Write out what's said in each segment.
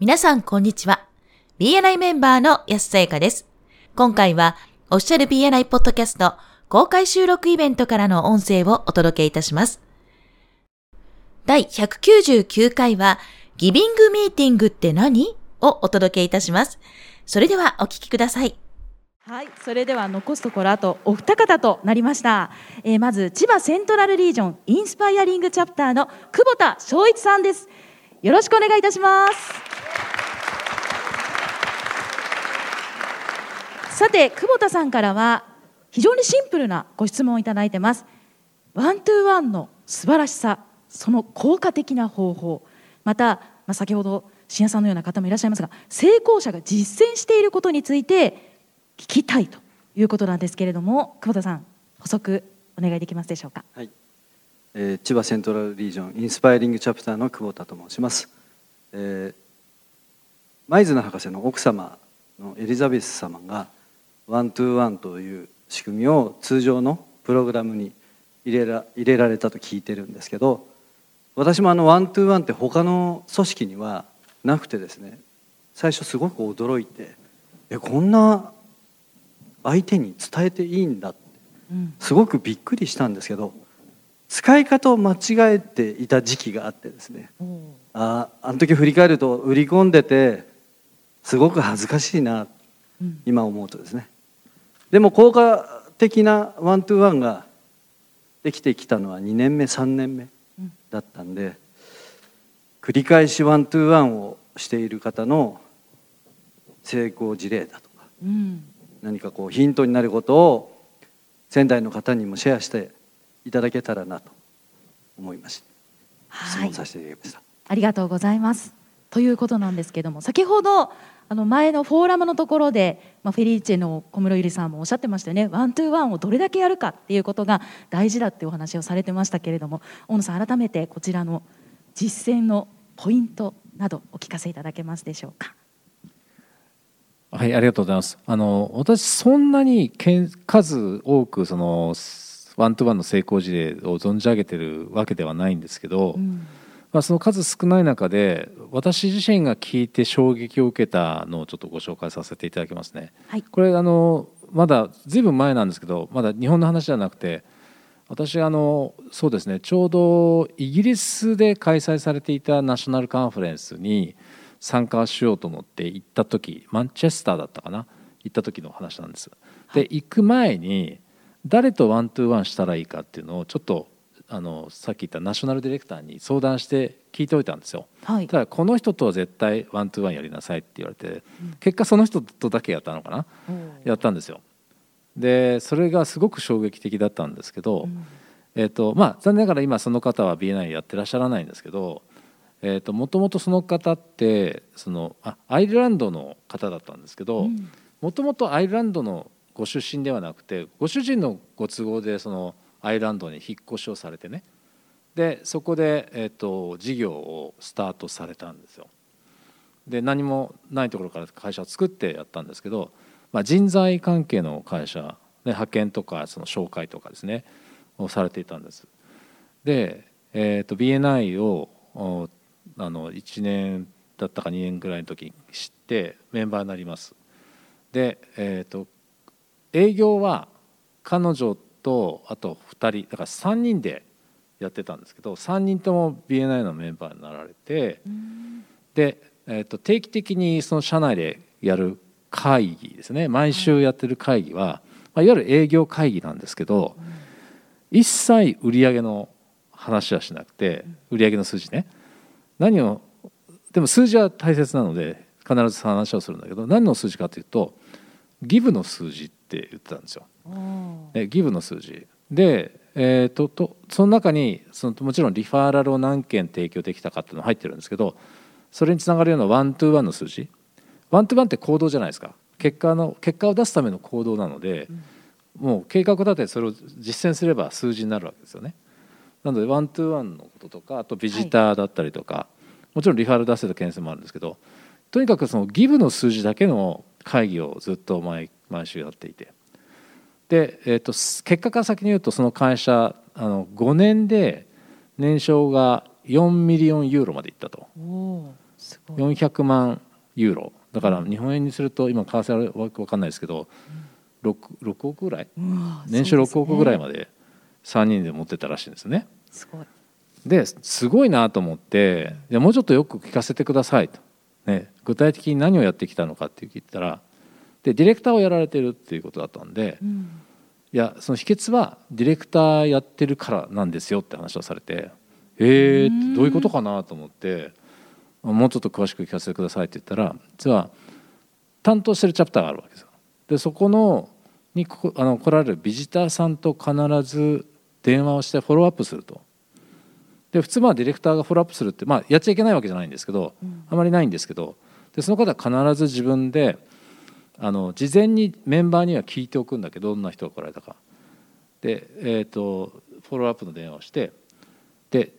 皆さん、こんにちは。BNI メンバーの安さやかです。今回は、オフィシャル BNI ポッドキャスト公開収録イベントからの音声をお届けいたします。第199回は、ギビングミーティングって何？をお届けいたします。それではお聞きください。はい、それでは残すところあとお二方となりました。えーまず千葉セントラルリージョンインスパイアリングチャプターの久保田翔一さんです。よろしくお願いいたします。さて久保田さんからは非常にシンプルなご質問をいただいてます。ワントゥーワンの素晴らしさ、その効果的な方法、また、まあ、先ほど信也さんのような方もいらっしゃいますが、成功者が実践していることについて聞きたいということなんですけれども、久保田さん、補足お願いできますでしょうか？はい、えー千葉セントラルリージョンインスパイリングチャプターの久保田と申します、えー、マイズナー博士の奥様のエリザベス様が one to one という仕組みを通常のプログラムに入れら入れられたと聞いてるんですけど私もあの one to one って他の組織にはなくてですね最初すごく驚いてえこんな相手に伝えていいんだってうん、すごくびっくりしたんですけど使い方を間違えていた時期があってですねああの時振り返ると売り込んでてすごく恥ずかしいなうん。今思うとですねでも効果的な one to one ができてきたのは2年目3年目うんだったんで繰り返し one to one をしている方の成功事例だとかうん何かこうヒントになることを仙台の方にもシェアしていただけたらなと思いまして質はい問させていただきました。ありがとうございます。ということなんですけども先ほどあの前のフォーラムのところで、まあ、フェリーチェの小室ゆりさんもおっしゃってましたよねワントゥーワンをどれだけやるかっていうことが大事だってお話をされてましたけれども大野さん改めてこちらの実践のポイントなどお聞かせいただけますでしょうか？はい、ありがとうございます。あの私そんなにけん数多くそのワントゥワンの成功事例を存じ上げてるわけではないんですけど、うんまあその数少ない中で私自身が聞いて衝撃を受けたのをちょっとご紹介させていただきますね。はいこれあのまだずいぶん前なんですけど、まだ日本の話じゃなくて。私あのそうですねちょうどイギリスで開催されていたナショナルカンファレンスに参加しようと思って行った時マンチェスターだったかな行った時の話なんです。で行く前に誰と one to one したらいいかっていうのをちょっとあのさっき言ったナショナルディレクターに相談して聞いておいたんですよ。はい。ただこの人とは絶対 one to one やりなさいって言われて、結果その人とだけやったのかな？やったんですよ。でそれがすごく衝撃的だったんですけど、えーとまあ、残念ながら今その方は BNI やってらっしゃらないんですけどもともとその方ってそのあアイルランドの方だったんですけどもともとアイルランドのご出身ではなくてご主人のご都合でそのアイランドに引っ越しをされてねでそこで、えー、と事業をスタートされたんですよ。で何もないところから会社を作ってやったんですけど、まあ、人材関係の会社、ね、派遣とかその紹介とかですねをされていたんです。で、えー、と BNI をあの1年だったか2年ぐらいの時に知ってメンバーになります。で、えー、と営業は彼女とあと2人だから3人でやってたんですけど3人とも BNI のメンバーになられてで、えー、と定期的にその社内でやる会議ですね。毎週やってる会議は、まあ、いわゆる営業会議なんですけど一切売上の話はしなくて売上の数字ね。何をでも数字は大切なので必ず話をするんだけど何の数字かというとギブの数字って言ってたんですよ。ねギブの数字。で、えーととその中にそのもちろんリファーラルを何件提供できたかっていうのが入ってるんですけどそれにつながるような one to one の数字。 one to one って行動じゃないですか。結果の結果を出すための行動なので、もう計画立ててそれを実践すれば数字になるわけですよね。なので one to one のこととかあとビジターだったりとか、もちろんリファール出せた件数もあるんですけどとにかくそのギブの数字だけの会議をずっと毎毎週やっていて。で、えー、と結果から先に言うとその会社あの5年で年商が4 million ユーロまでいったと。おおす400万ユーロ。だから日本円にすると今為替は分かんないですけど 6, 6億ぐらい？年収6億ぐらいまで3人で持ってたらしいんですよね。すごい。ですごいなと思ってもうちょっとよく聞かせてくださいと、ね、具体的に何をやってきたのかって聞いたらでディレクターをやられてるっていうことだったんで、うん、いやその秘訣はディレクターやってるからなんですよって話をされてえー、どういうことかなと思ってもうちょっと詳しく聞かせてくださいって言ったら実は担当してるチャプターがあるわけですよ。でそこのにあの来られるビジターさんと必ず電話をしてフォローアップすると。で普通まあディレクターがフォローアップするって、まあ、やっちゃいけないわけじゃないんですけど、あまりないんですけどでその方は必ず自分であの事前にメンバーには聞いておくんだけどどんな人が来られたか。で、えーと、フォローアップの電話をしてで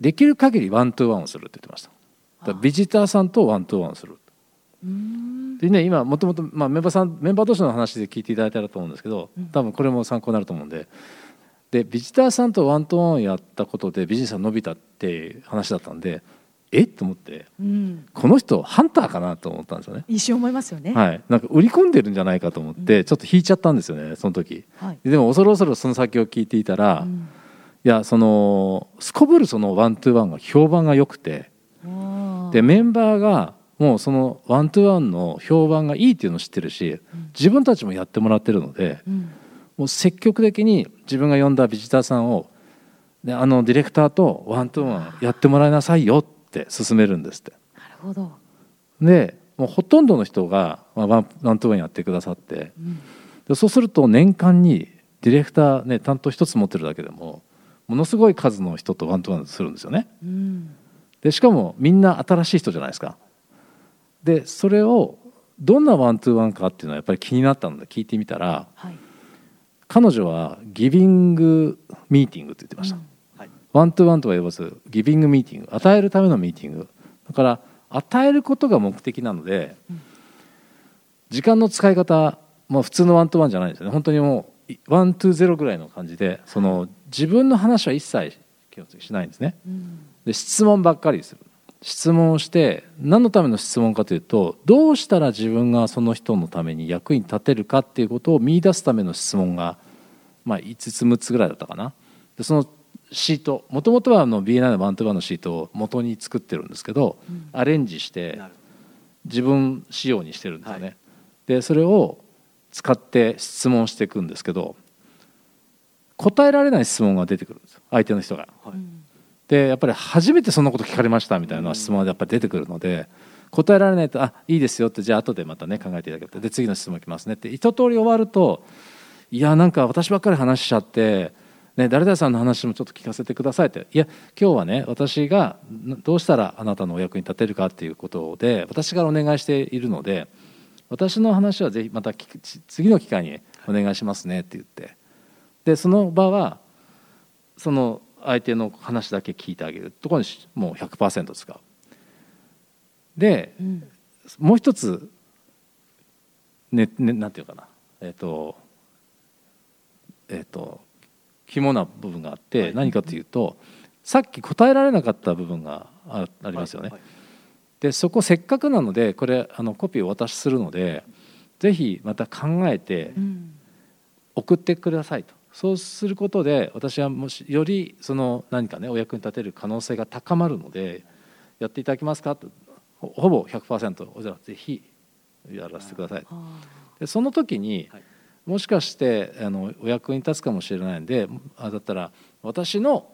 できる限り one to one をするって言ってました。ビジターさんと one to one をする。でね今もともとメンバーさんメンバー同士の話で聞いていただいたらと思うんですけど多分これも参考になると思うんででビジターさんと one to one やったことでビジネスが伸びたっていう話だったんでえ？っと思って、うん、この人ハンターかなと思ったんですよね。一瞬思いますよね。はい。なんか売り込んでるんじゃないかと思って、ちょっと引いちゃったんですよねその時、はい、でも恐る恐るその先を聞いていたら、うん、いやそのすこぶるその one to one が評判が良くて。でメンバーがもうその one to one の評判がいいっていうのを知ってるし自分たちもやってもらってるので、うん、もう積極的に自分が呼んだビジターさんをであのディレクターと one to one やってもらいなさいよって勧めるんですって。なるほどでもうほとんどの人が one one to one やってくださって、うん、でそうすると年間にディレクターね担当一つ持ってるだけでもものすごい数の人と one to one するんですよね。うん、でしかもみんな新しい人じゃないですか。でそれをどんな one to one かっていうのはやっぱり気になったので聞いてみたら、はい、彼女は giving meeting って言ってました、うんはい、 one to one とは言わず giving meeting 与えるためのミーティング。だから与えることが目的なので、うん、時間の使い方も普通の one to one じゃないですよね。本当にもう one to zero ぐらいの感じでその自分の話は一切しないんですね、うん、で質問ばっかりする。質問をして何のための質問かというとどうしたら自分がその人のために役に立てるかっていうことを見出すための質問が、まあ、5つ6つぐらいだったかな。でそのシートもともとはあの BNI のワントゥワンのシートを元に作ってるんですけど、うん、アレンジして自分仕様にしてるんですよね、はい、でそれを使って質問していくんですけど答えられない質問が出てくるんです相手の人が。はい。でやっぱり初めてそんなこと聞かれましたみたいな質問がやっぱり出てくるので答えられないと「あいいですよ」ってじゃあ後でまたね考えていただけてで次の質問いきますねって一通り終わるといやなんか私ばっかり話しちゃって。ね、誰々さんの話もちょっと聞かせてくださいって。いや今日はね私がどうしたらあなたのお役に立てるかっていうことで私からお願いしているので私の話はぜひまた次の機会にお願いしますねって言って。でその場はその相手の話だけ聞いてあげるところにもう100%使う。で、うん、もう一つねねなんていうかな。えっ、ー、とえっ、ー、と肝な部分があって、はい、何かというとさっき答えられなかった部分がありますよね。はい。はい、でそこせっかくなのでこれあのコピーをお渡しするのでぜひまた考えて送ってくださいと。そうすることで私はもしよりその何かねお役に立てる可能性が高まるのでやっていただけますかと。ほぼ100%じゃあぜひやらせてください。でその時にもしかしてあのお役に立つかもしれないんであだったら私の、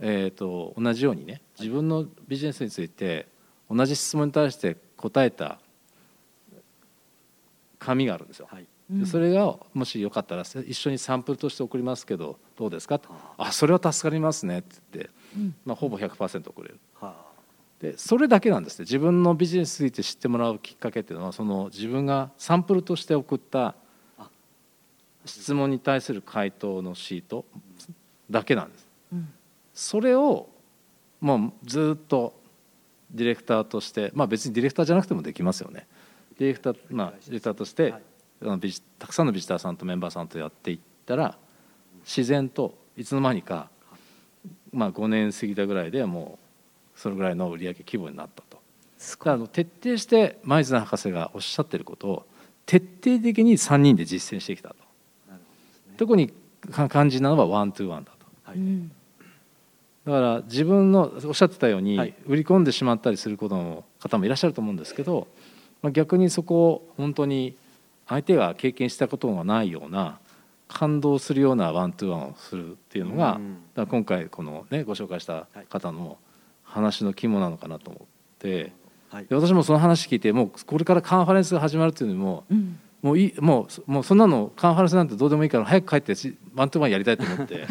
えーと、同じようにね自分のビジネスについて同じ質問に対して答えた紙があるんですよ。はい。でそれがもしよかったら一緒にサンプルとして送りますけどどうですか？と「あ。それは助かりますね」って言って、まあ、ほぼ100%送れる。でそれだけなんですね。自分のビジネスについて知ってもらうきっかけっていうのはその自分がサンプルとして送った質問に対する回答のシートだけなんです。それをもうずっとディレクターとしてまあ別にディレクターじゃなくてもできますよね。ディレクターまあディレクターとしてたくさんのビジターさんとメンバーさんとやっていったら自然といつの間にか、まあ、5年過ぎたぐらいでもうそれぐらいの売上規模になったと。だからあの徹底して舞鶴博士がおっしゃってることを徹底的に3人で実践してきたと、特にか肝心なのはワントゥーワンだと。はい。うん。だから自分のおっしゃってたように、はい。売り込んでしまったりすることの方もいらっしゃると思うんですけど、まあ、逆にそこを本当に相手が経験したことがないような感動するような one to one をするっていうのが、うん。今回このねご紹介した方の話の肝なのかなと思ってはい。で私もその話聞いてもうこれからカンファレンスが始まるっていうのもうんもういいもうもうそんなのカンファレンスなんてどうでもいいから早く帰ってし one to one やりたいと思って。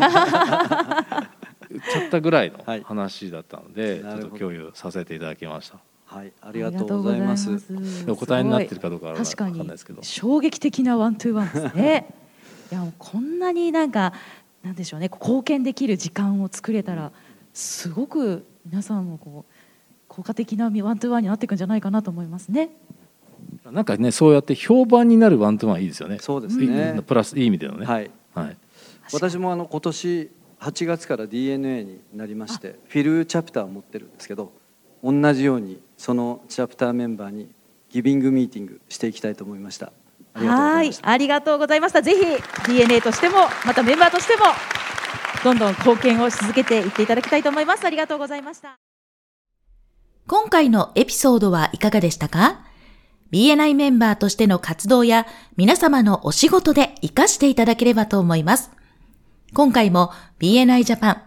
言っちゃったぐらいのはい。話だったので、ちょなるほど。っと共有させていただきました。はいありがとうございます。ます。でお答えになってるかどうかは分確かかんないにですけど。衝撃的な one to one ですね。いやこんなになんかなんでしょうね。貢献できる時間を作れたらすごく皆さんもこう効果的な one to one になっていくんじゃないかなと思いますねなんかねそうやって評判になる one to one いいですよね。そうですね。いいプラスいい意味でのね。はい。はい。私もあの今年8月から DNA になりましてフィルチャプターを持ってるんですけど同じようにそのチャプターメンバーにギビングミーティングしていきたいと思いました。ありがとうござはいいました。ありがとうございました。ぜひ DNA としてもまたメンバーとしてもどんどん貢献をし続けていっていただきたいと思います。ありがとうございました。今回のエピソードはいかがでしたか？?BNI メンバーとしての活動や皆様のお仕事で活かしていただければと思います。今回も BNI ジャパン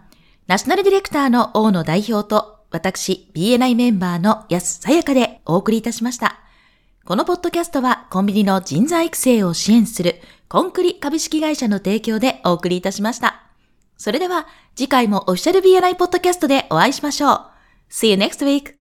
ナショナルディレクターの大野代表と私 BNI メンバーの安さやかでお送りいたしました。このポッドキャストはコンビニの人材育成を支援するコンクリ株式会社の提供でお送りいたしました。それでは次回もオフィシャル BNI ポッドキャストでお会いしましょう。See you next week!